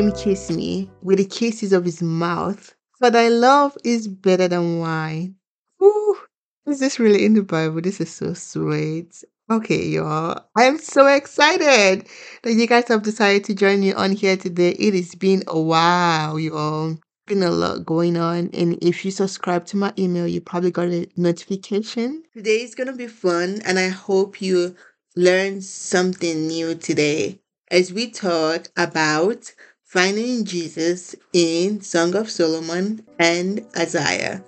him kiss me with the kisses of his mouth. For thy love is better than wine. Ooh, is this really in the Bible? This is so sweet. Okay, y'all. I'm so excited that you guys have decided to join me on here today. It has been a while, y'all. Been a lot going on, and if you subscribe to my email, you probably got a notification. Today is gonna be fun, and I hope you learn something new today as we talk about finding Jesus in Song of Solomon and Isaiah.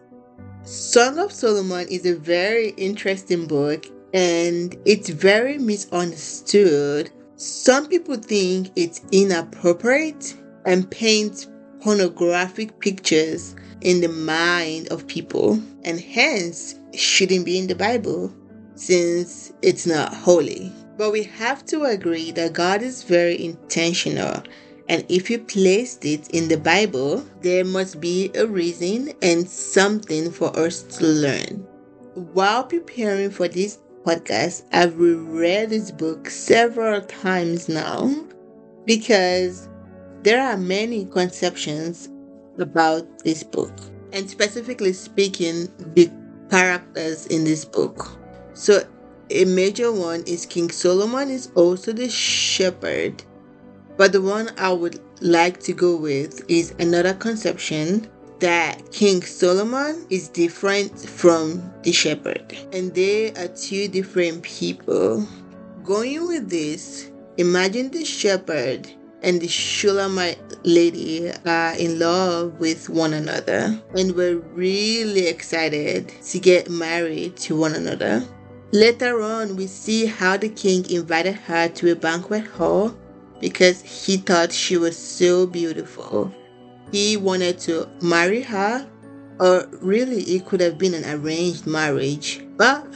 Song of Solomon is a very interesting book and it's very misunderstood. Some people think it's inappropriate and paints pornographic pictures in the mind of people and hence shouldn't be in the Bible since it's not holy. But we have to agree that God is very intentional and if you placed it in the Bible, there must be a reason and something for us to learn. While preparing for this podcast, I've reread this book several times now because there are many conceptions about this book, and specifically speaking, the characters in this book. So, a major one is King Solomon is also the shepherd but the one I would like to go with is another conception that King Solomon is different from the shepherd, and they are two different people. Going with this, imagine the shepherd and the Shulamite lady are in love with one another and we're really excited to get married to one another. Later on, we see how the king invited her to a banquet hall because he thought she was so beautiful. He wanted to marry her, or really, it could have been an arranged marriage. But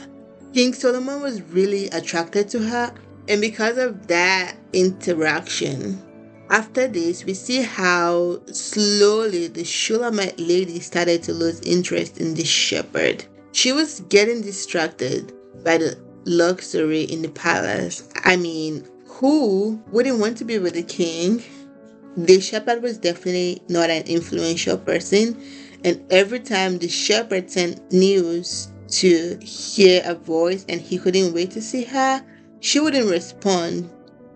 King Solomon was really attracted to her, and because of that interaction, after this, we see how slowly the Shulamite lady started to lose interest in the shepherd. She was getting distracted by the luxury in the palace. I mean, who wouldn't want to be with the king? The shepherd was definitely not an influential person, and every time the shepherd sent news to hear a voice and he couldn't wait to see her, she wouldn't respond.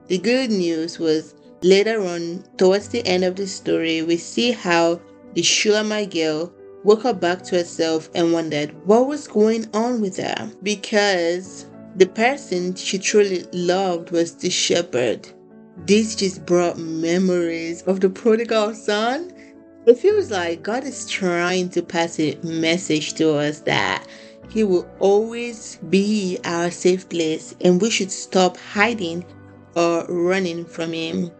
The good news was later on, towards the end of the story, we see how the Shulamite girl woke up back to herself and wondered what was going on with her because the person she truly loved was the shepherd. This just brought memories of the prodigal son. It feels like God is trying to pass a message to us that He will always be our safe place and we should stop hiding or running from Him.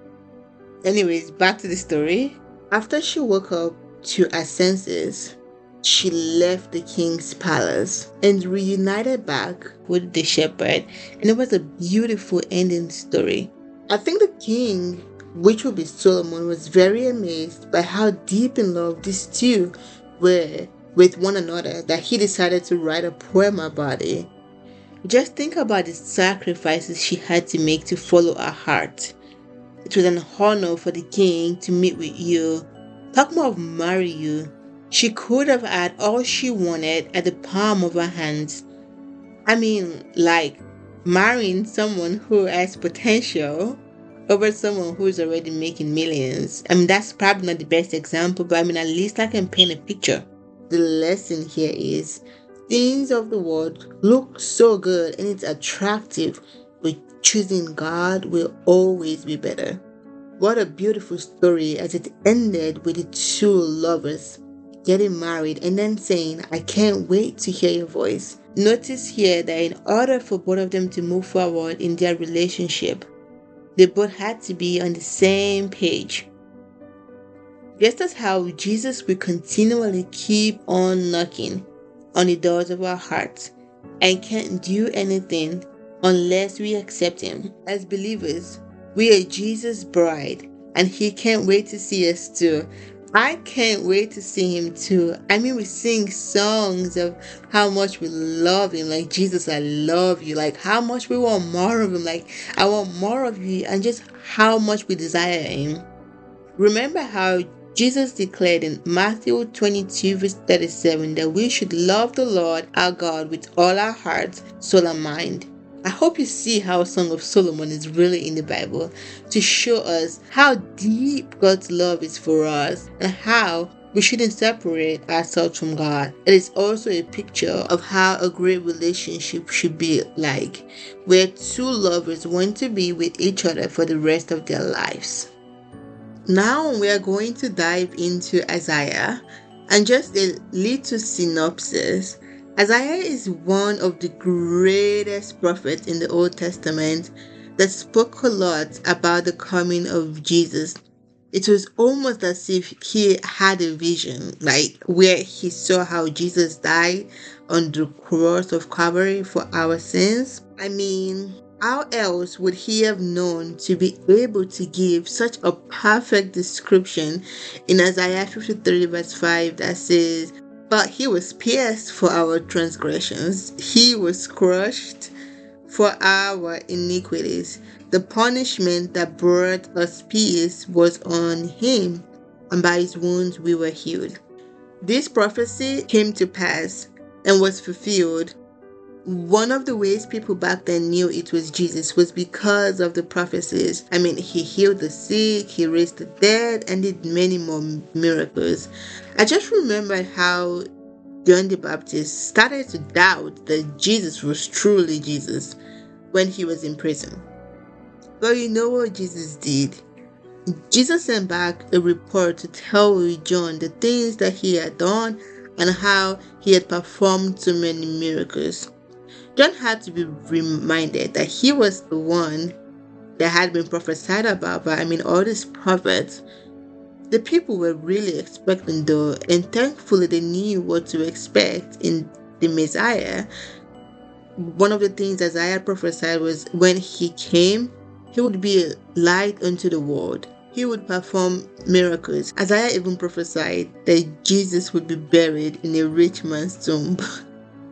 Anyways, back to the story. After she woke up to her senses, she left the king's palace and reunited back with the shepherd, and it was a beautiful ending story. I think the king, which would be Solomon, was very amazed by how deep in love these two were with one another that he decided to write a poem about it. Just think about the sacrifices she had to make to follow her heart. It was an honor for the king to meet with you, talk more of marry you, she could have had all she wanted at the palm of her hands. I mean, like marrying someone who has potential over someone who's already making millions. I mean, that's probably not the best example, but I mean, at least I can paint a picture. The lesson here is things of the world look so good and it's attractive, but choosing God will always be better. What a beautiful story as it ended with the two lovers getting married, and then saying, I can't wait to hear your voice. Notice here that in order for both of them to move forward in their relationship, they both had to be on the same page. Just as how Jesus will continually keep on knocking on the doors of our hearts and can't do anything unless we accept Him. As believers, we are Jesus' bride and He can't wait to see us too. I can't wait to see him too. I mean, we sing songs of how much we love him. Like, Jesus, I love you. Like, how much we want more of him. Like, I want more of you. And just how much we desire him. Remember how Jesus declared in Matthew 22, verse 37, that we should love the Lord our God with all our hearts, soul, and mind. I hope you see how Song of Solomon is really in the Bible to show us how deep God's love is for us and how we shouldn't separate ourselves from God. It is also a picture of how a great relationship should be like, where two lovers want to be with each other for the rest of their lives. Now we are going to dive into Isaiah and just a little synopsis. Isaiah is one of the greatest prophets in the Old Testament that spoke a lot about the coming of Jesus. It was almost as if he had a vision, like where he saw how Jesus died on the cross of Calvary for our sins. I mean, how else would he have known to be able to give such a perfect description in Isaiah 53, verse 5 that says, But he was pierced for our transgressions, he was crushed for our iniquities. The punishment that brought us peace was on him, and by his wounds we were healed. This prophecy came to pass and was fulfilled one of the ways people back then knew it was Jesus was because of the prophecies. I mean, he healed the sick, he raised the dead, and did many more miracles. I just remembered how John the Baptist started to doubt that Jesus was truly Jesus when he was in prison. But you know what Jesus did? Jesus sent back a report to tell John the things that he had done and how he had performed so many miracles. John had to be reminded that he was the one that had been prophesied about But I mean, all these prophets. The people were really expecting though, and thankfully they knew what to expect in the Messiah. One of the things Isaiah prophesied was when he came, he would be a light unto the world. He would perform miracles. Isaiah even prophesied that Jesus would be buried in a rich man's tomb.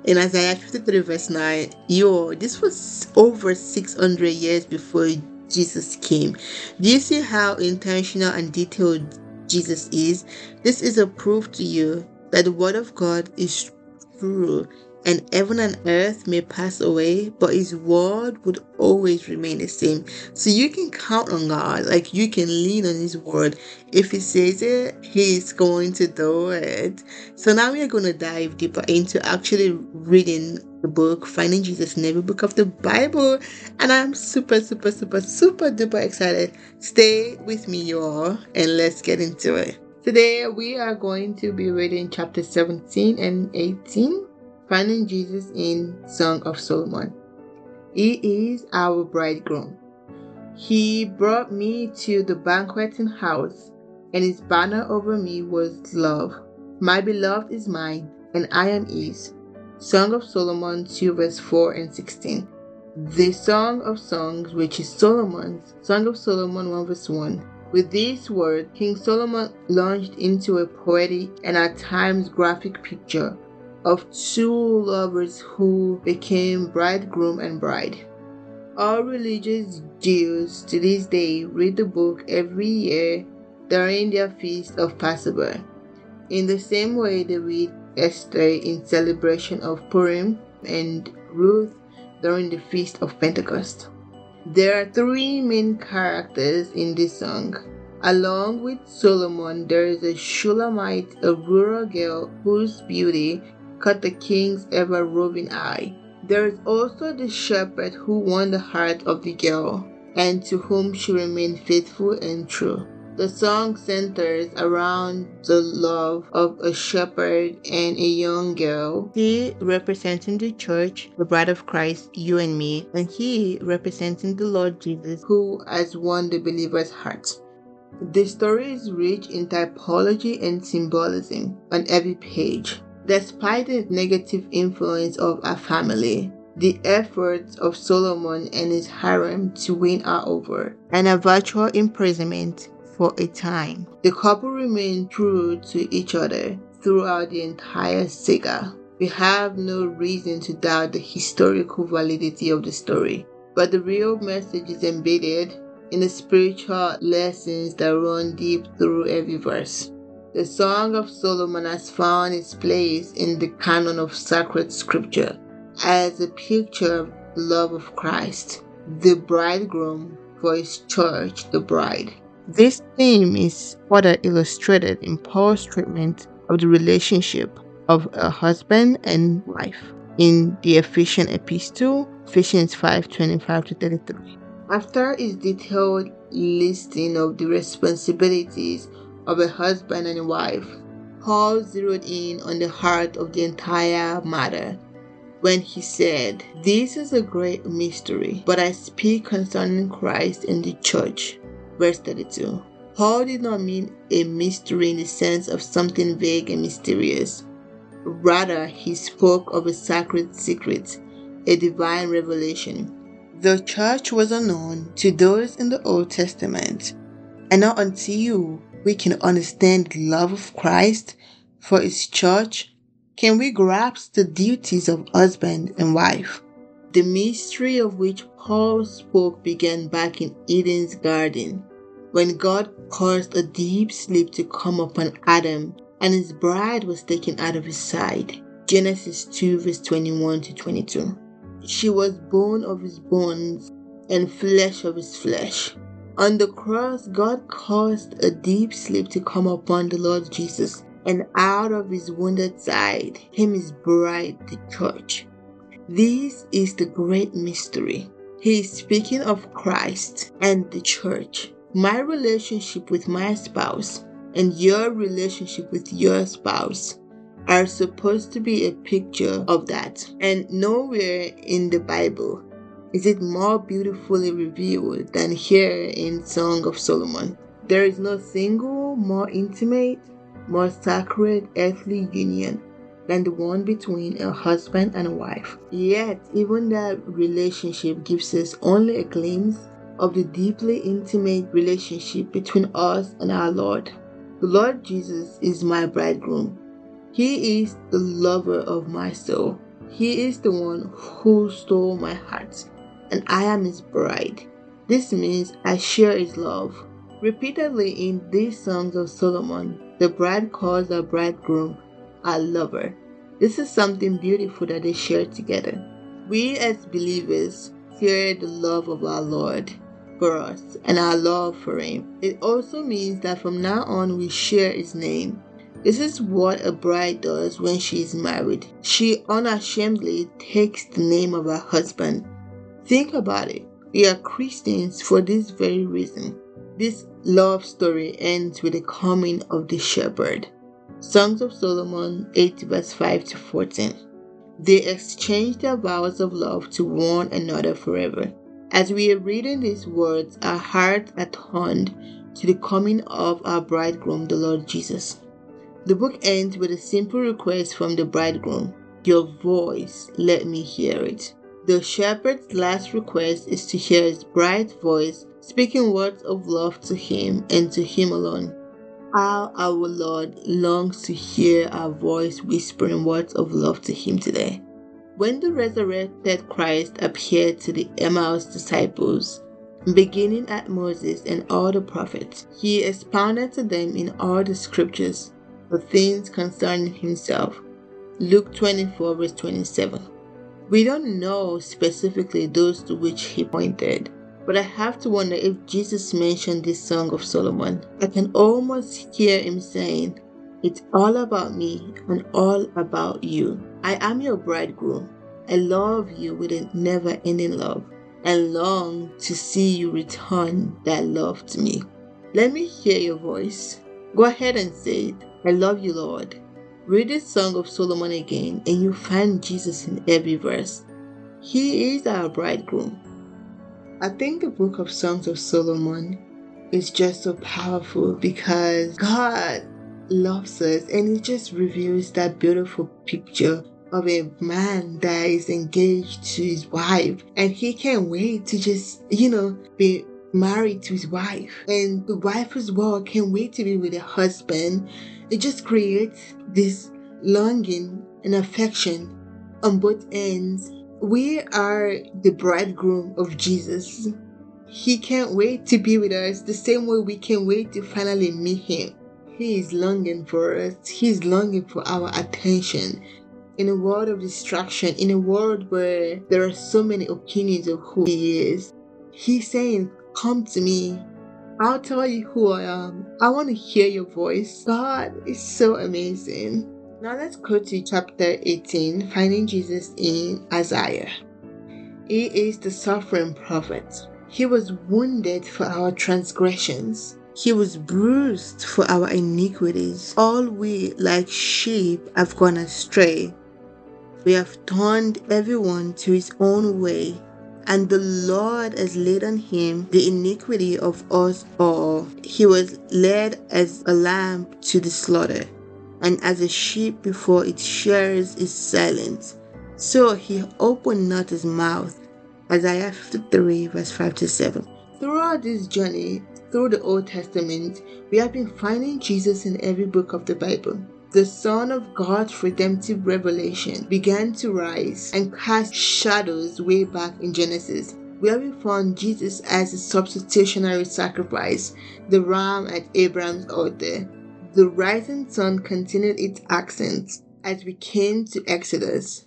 in Isaiah 53, verse 9, yo, this was over 600 years before Jesus came. Do you see how intentional and detailed Jesus is? This is a proof to you that the Word of God is true and heaven and earth may pass away, but his word would always remain the same. So you can count on God, like you can lean on his word. If he says it, he's going to do it. So now we are going to dive deeper into actually reading the book, Finding Jesus in every book of the Bible. And I'm super, super, super, super duper excited. Stay with me, y'all, and let's get into it. Today we are going to be reading chapter 17 and 18 finding Jesus in Song of Solomon. He is our bridegroom. He brought me to the banqueting house, and his banner over me was love. My beloved is mine, and I am his. Song of Solomon 2 verse 4 and 16. The Song of Songs, which is Solomon's, Song of Solomon 1 verse 1. With these words, King Solomon launched into a poetic and at times graphic picture of two lovers who became bridegroom and bride. All religious Jews to this day read the book every year during their feast of Passover. In the same way, they read Esther in celebration of Purim and Ruth during the feast of Pentecost. There are three main characters in this song. Along with Solomon, there is a Shulamite, a rural girl whose beauty caught the king's ever roving eye. There is also the shepherd who won the heart of the girl, and to whom she remained faithful and true. The song centers around the love of a shepherd and a young girl. He representing the church, the bride of Christ, you and me, and he representing the Lord Jesus, who has won the believer's heart. The story is rich in typology and symbolism on every page. Despite the negative influence of her family, the efforts of Solomon and his harem to win her over, and a virtual imprisonment for a time, the couple remained true to each other throughout the entire saga. We have no reason to doubt the historical validity of the story, but the real message is embedded in the spiritual lessons that run deep through every verse. The Song of Solomon has found its place in the canon of sacred scripture as a picture of the love of Christ, the bridegroom for his church, the bride. This theme is further illustrated in Paul's treatment of the relationship of a husband and wife in the Ephesian epistle, Ephesians 5 25 to 33. After his detailed listing of the responsibilities of a husband and wife, Paul zeroed in on the heart of the entire matter when he said, This is a great mystery, but I speak concerning Christ and the church. Verse 32. Paul did not mean a mystery in the sense of something vague and mysterious. Rather, he spoke of a sacred secret, a divine revelation the church was unknown to those in the Old Testament, and not until we can understand the love of Christ for his church can we grasp the duties of husband and wife. The mystery of which Paul spoke began back in Eden's garden, when God caused a deep sleep to come upon Adam and his bride was taken out of his side. Genesis 2 verse 21 to 22. She was bone of his bones and flesh of his flesh. On the cross, God caused a deep sleep to come upon the Lord Jesus, and out of his wounded side came his bride, the church. This is the great mystery. He is speaking of Christ and the church. My relationship with my spouse and your relationship with your spouse are supposed to be a picture of that. And nowhere in the Bible is it more beautifully revealed than here in Song of Solomon. There is no single more intimate, more sacred earthly union than the one between a husband and a wife. Yet, even that relationship gives us only a glimpse of the deeply intimate relationship between us and our Lord. The Lord Jesus is my bridegroom, he is the lover of my soul. He is the one who stole my heart, and I am his bride. This means I share his love. Repeatedly in these songs of Solomon, the bride calls her bridegroom a lover. This is something beautiful that they share together. We as believers share the love of our Lord for us and our love for Him. It also means that from now on we share His name. This is what a bride does when she is married. She unashamedly takes the name of her husband. Think about it. We are Christians for this very reason. This love story ends with the coming of the shepherd. Songs of Solomon 8 verse 5 to 14. They exchanged their vows of love to one another forever. As we are reading these words, our hearts are turned to the coming of our bridegroom, the Lord Jesus. The book ends with a simple request from the bridegroom Your voice, let me hear it. The shepherd's last request is to hear his bright voice speaking words of love to him and to him alone. How our Lord longs to hear our voice whispering words of love to him today. When the resurrected Christ appeared to the Emmaus disciples, beginning at Moses and all the prophets, he expounded to them in all the scriptures the things concerning himself. Luke 24, verse 27. We don't know specifically those to which he pointed, but I have to wonder if Jesus mentioned this Song of Solomon. I can almost hear him saying, It's all about me and all about you. I am your bridegroom. I love you with a never ending love and long to see you return that love to me. Let me hear your voice. Go ahead and say it. I love you, Lord. Read the Song of Solomon again, and you find Jesus in every verse. He is our bridegroom. I think the book of Songs of Solomon is just so powerful because God loves us and it just reveals that beautiful picture of a man that is engaged to his wife and he can't wait to just, you know, be married to his wife. And the wife as well can't wait to be with her husband it just creates this longing and affection on both ends. We are the bridegroom of Jesus. He can't wait to be with us the same way we can wait to finally meet Him. He is longing for us, He is longing for our attention. In a world of distraction, in a world where there are so many opinions of who He is, He's saying, Come to me. I'll tell you who I am. I want to hear your voice. God is so amazing. Now let's go to chapter 18, finding Jesus in Isaiah. He is the suffering prophet. He was wounded for our transgressions. He was bruised for our iniquities. All we, like sheep, have gone astray. We have turned everyone to his own way, and the Lord has laid on him the iniquity of us all. He was led as a lamb to the slaughter and as a sheep before its shearers is silent, so he opened not his mouth. Isaiah 53, verse 5 to 7. Throughout this journey through the Old Testament, we have been finding Jesus in every book of the Bible. The sun of God's redemptive revelation began to rise and cast shadows way back in Genesis where we found Jesus as a substitutionary sacrifice, the ram at Abraham's altar, the rising sun continued its ascent as we came to Exodus.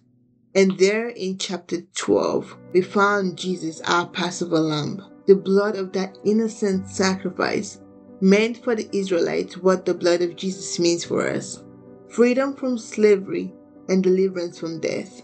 And there in chapter 12, we found Jesus, our Passover lamb, the blood of that innocent sacrifice meant for the Israelites what the blood of Jesus means for us freedom from slavery and deliverance from death.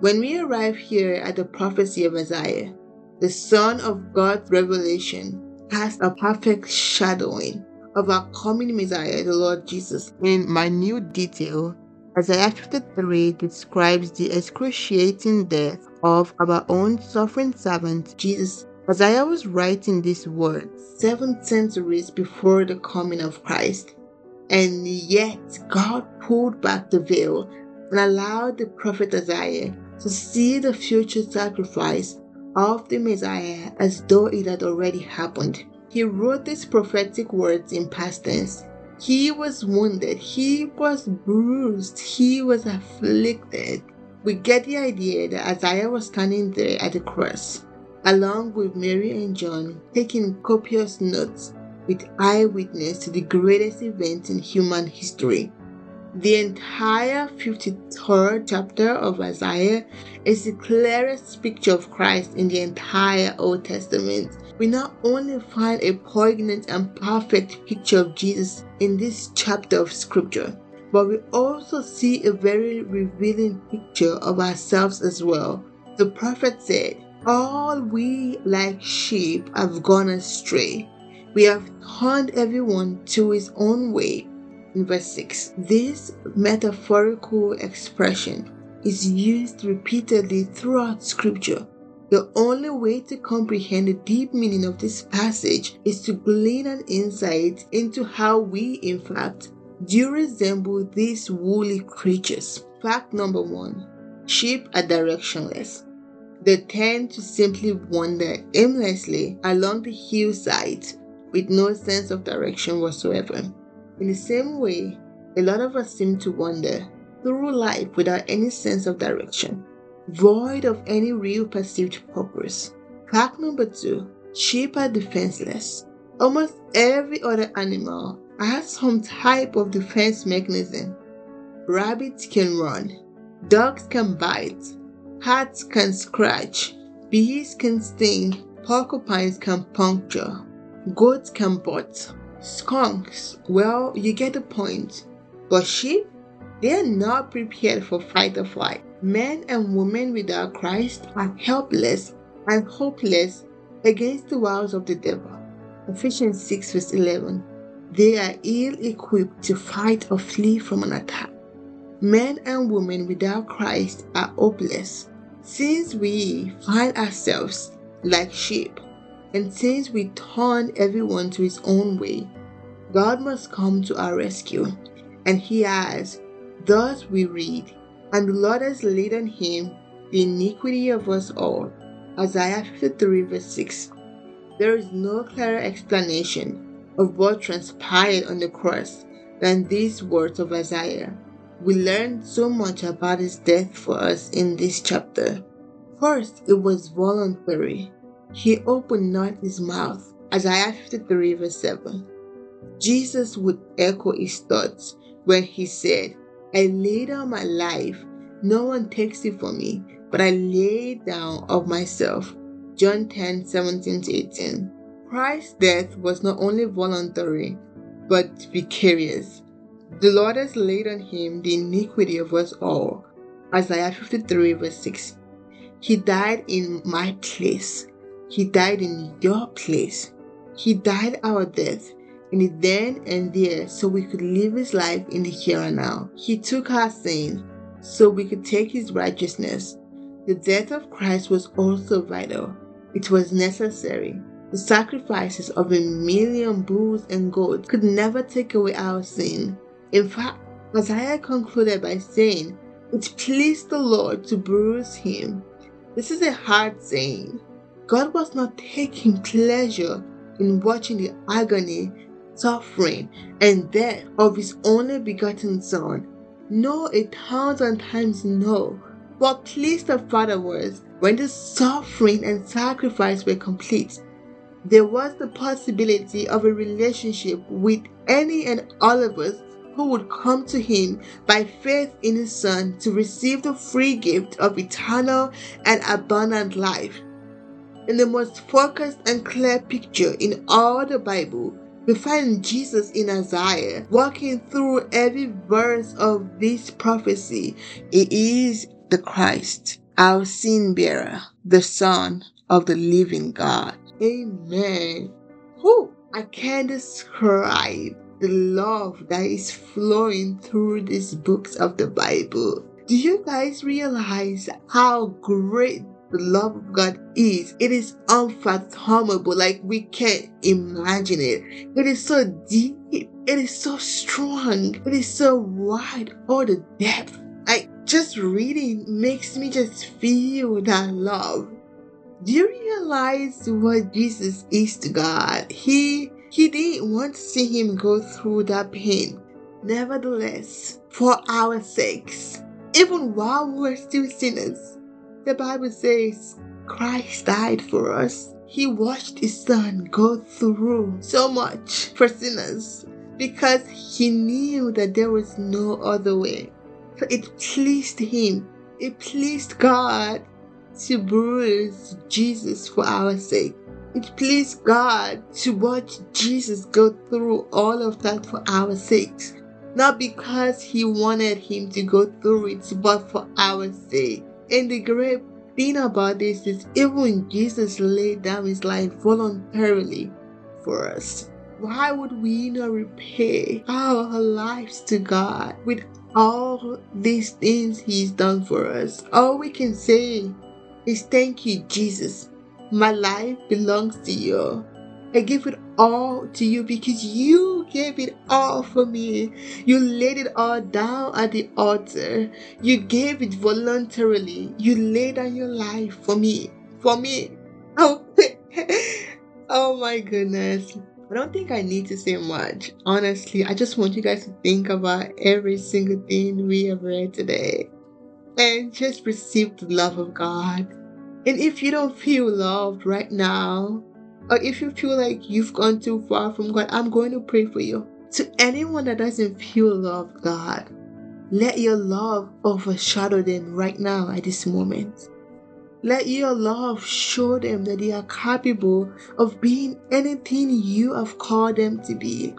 When we arrive here at the prophecy of Isaiah, the sun of God's revelation casts a perfect shadowing of our coming Messiah, the Lord Jesus. In minute detail, Isaiah 53 describes the excruciating death of our own suffering servant, Jesus. Isaiah was writing these words seven centuries before the coming of Christ. And yet, God pulled back the veil and allowed the prophet Isaiah to see the future sacrifice of the Messiah as though it had already happened. He wrote these prophetic words in past tense. He was wounded, he was bruised, he was afflicted. We get the idea that Isaiah was standing there at the cross, along with Mary and John, taking copious notes with eyewitness to the greatest event in human history. The entire 53rd chapter of Isaiah is the clearest picture of Christ in the entire Old Testament we not only find a poignant and perfect picture of Jesus in this chapter of scripture, but we also see a very revealing picture of ourselves as well. The prophet said, All we like sheep have gone astray. We have turned everyone to his own way. In verse 6, this metaphorical expression is used repeatedly throughout scripture the only way to comprehend the deep meaning of this passage is to glean an insight into how we, in fact, do resemble these woolly creatures. Fact number one sheep are directionless. They tend to simply wander aimlessly along the hillside with no sense of direction whatsoever. In the same way, a lot of us seem to wander through life without any sense of direction void of any real perceived purpose. Fact number two sheep are defenseless. Almost every other animal has some type of defense mechanism. Rabbits can run, dogs can bite, cats can scratch, bees can sting, porcupines can puncture, goats can butt, skunks, well, you get the point. But sheep, they are not prepared for fight or flight. Men and women without Christ are helpless and hopeless against the wiles of the devil. Ephesians 6 verse 11. They are ill equipped to fight or flee from an attack. Men and women without Christ are hopeless. Since we find ourselves like sheep, and since we turn everyone to his own way, God must come to our rescue. And he has. Thus we read and the Lord has laid on him the iniquity of us all. Isaiah 53, verse 6. There is no clearer explanation of what transpired on the cross than these words of Isaiah. We learn so much about his death for us in this chapter. First, it was voluntary. He opened not his mouth. Isaiah 53, verse 7. Jesus would echo his thoughts when he said, I lay down my life. No one takes it from me, but I lay down of myself. John 10 17 18. Christ's death was not only voluntary, but vicarious. The Lord has laid on him the iniquity of us all. Isaiah 53, verse 6. He died in my place. He died in your place. He died our death in the then and there so we could live his life in the here and now. He took our sin so we could take his righteousness. The death of Christ was also vital. It was necessary. The sacrifices of a million bulls and goats could never take away our sin. In fact, Isaiah concluded by saying, It pleased the Lord to bruise him. This is a hard saying. God was not taking pleasure in watching the agony, suffering, and death of his only begotten Son. No, a thousand times no. What pleased the Father was when the suffering and sacrifice were complete, there was the possibility of a relationship with any and all of us who would come to him by faith in his Son to receive the free gift of eternal and abundant life. In the most focused and clear picture in all the Bible, we find Jesus in Isaiah walking through every verse of this prophecy. He is the Christ, our sin bearer, the Son of the living God. Amen. Who I can't describe the love that is flowing through these books of the Bible. Do you guys realize how great the love of God is? It is unfathomable, like we can't imagine it. It is so deep, it is so strong, it is so wide, all the depth. Like just reading makes me just feel that love. Do you realize what Jesus is to God? He he didn't want to see him go through that pain. Nevertheless, for our sakes, even while we were still sinners, the Bible says Christ died for us. He watched his son go through so much for sinners because he knew that there was no other way. So it pleased him, it pleased God to bruise Jesus for our sake. It pleased God to watch Jesus go through all of that for our sakes. Not because he wanted him to go through it, but for our sake. And the great thing about this is even Jesus laid down his life voluntarily for us. Why would we not repay our lives to God with all these things He's done for us? All we can say is thank you, Jesus. My life belongs to you. I give it all to you because you gave it all for me. You laid it all down at the altar. You gave it voluntarily. You laid down your life for me. For me. Oh, oh my goodness. I don't think I need to say much. Honestly, I just want you guys to think about every single thing we have read today and just receive the love of God and if you don't feel loved right now, or if you feel like you've gone too far from God, I'm going to pray for you. To anyone that doesn't feel love, God, let your love overshadow them right now at this moment. Let your love show them that they are capable of being anything you have called them to be.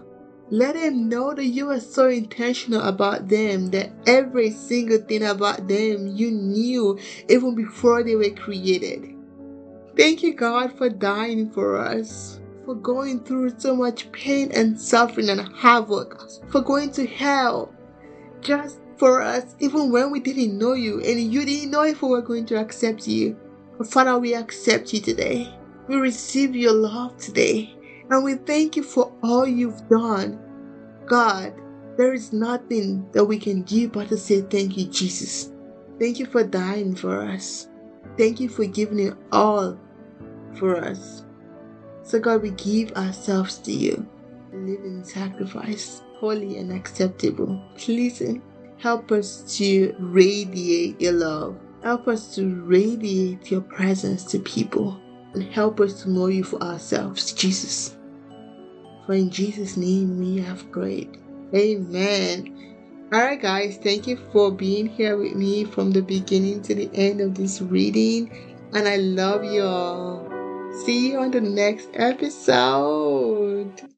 Let them know that you are so intentional about them that every single thing about them you knew even before they were created. Thank you, God, for dying for us, for going through so much pain and suffering and havoc, for going to hell just for us, even when we didn't know you and you didn't know if we were going to accept you. But Father, we accept you today. We receive your love today. And we thank you for all you've done. God, there is nothing that we can do but to say thank you, Jesus. Thank you for dying for us. Thank you for giving it all for us. So, God, we give ourselves to you, living sacrifice, holy and acceptable, pleasing. Help us to radiate your love. Help us to radiate your presence to people. and help us to know you for ourselves, Jesus. For in Jesus' name we have prayed. Amen. All right, guys, thank you for being here with me from the beginning to the end of this reading. And I love you all. See you on the next episode.